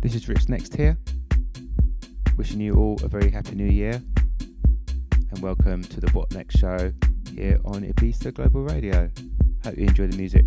this is Rich NxT here. Wishing you all a very happy new year and welcome to the What NxT show here on Ibiza Global Radio. Hope you enjoy the music.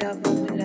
myself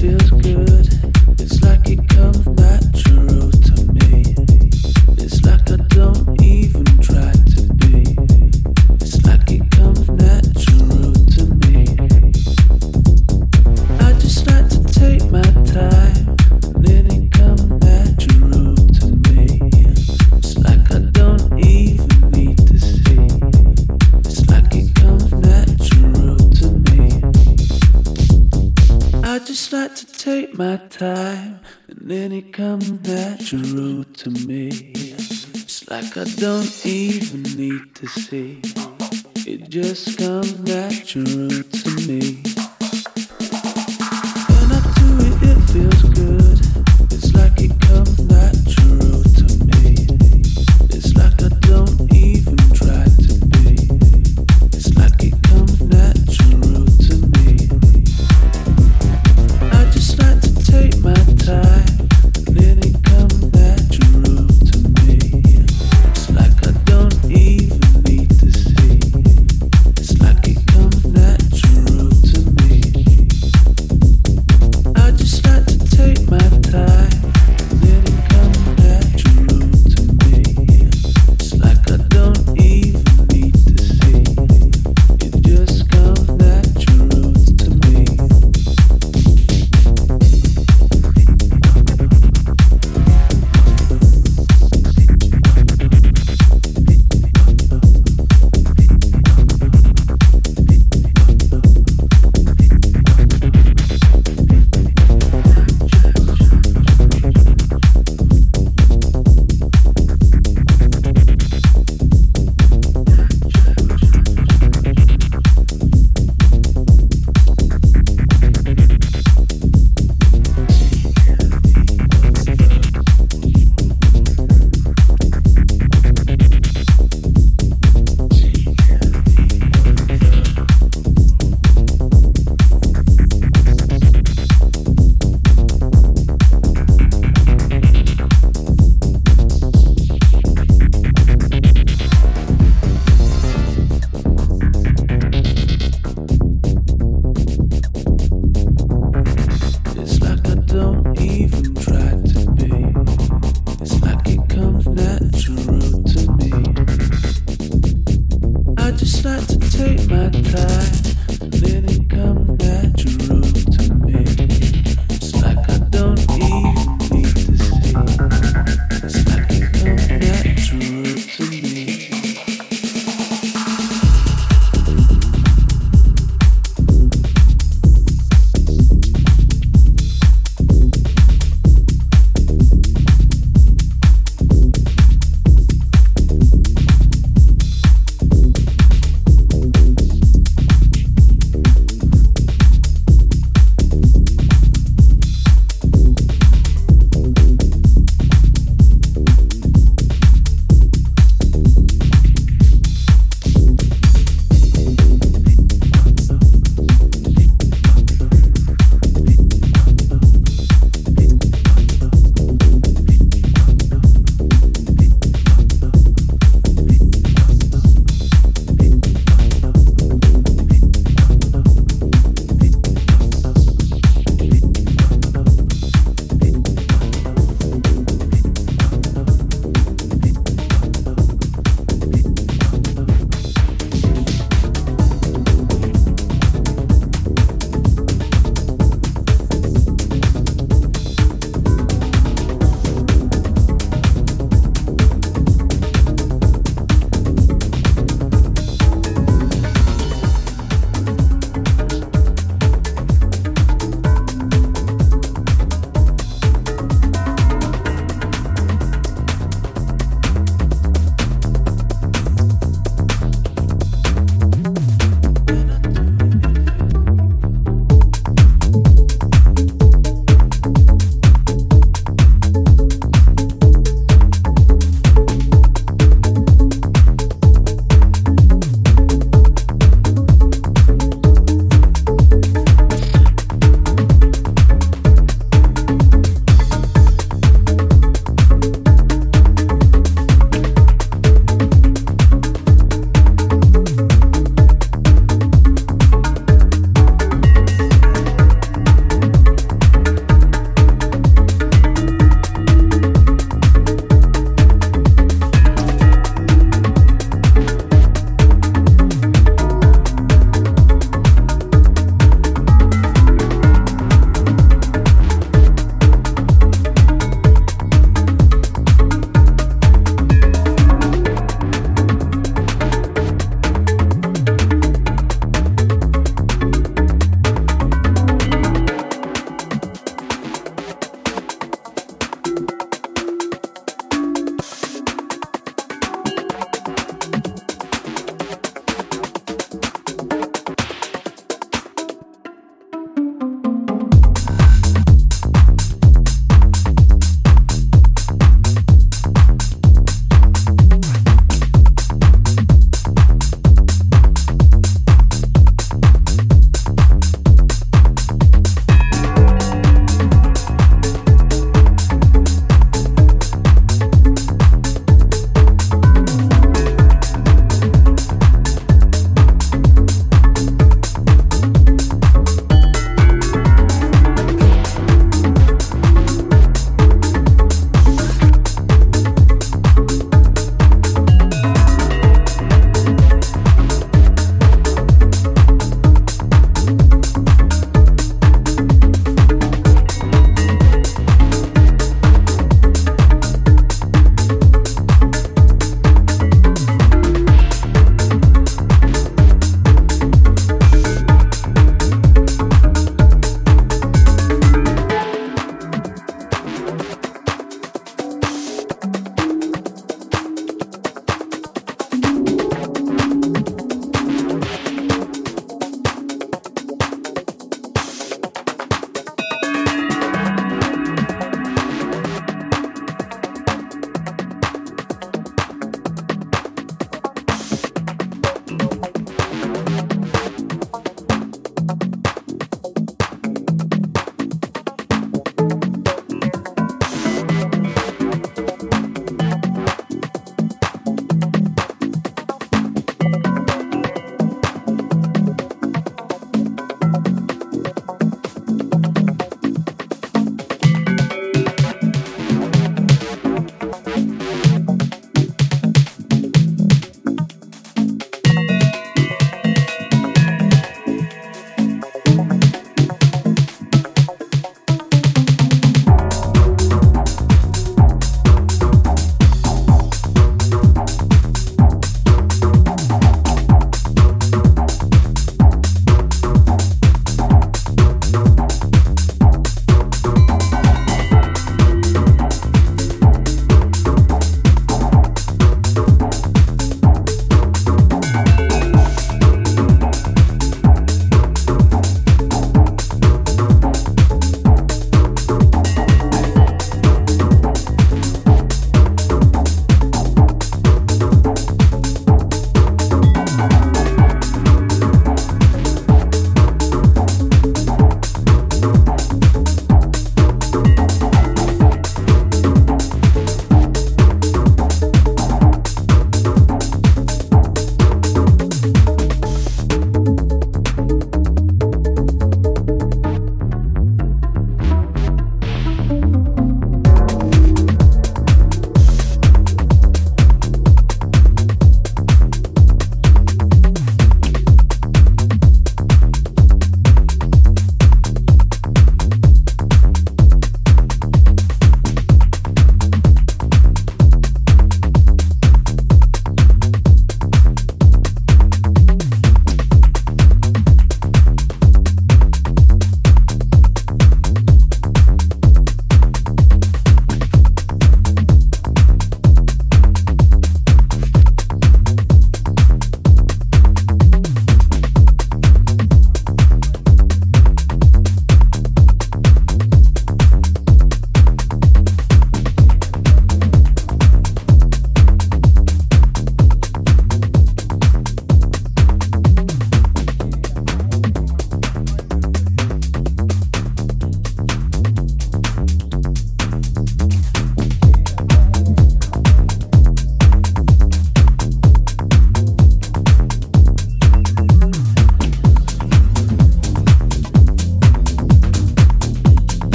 feels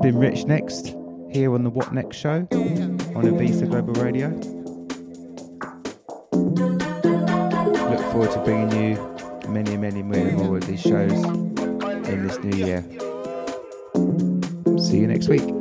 Slim Rich NxT, here on the What NxT show on Ibiza Global Radio. Look forward to bringing you many, many, many more of these shows in this new year. See you next week.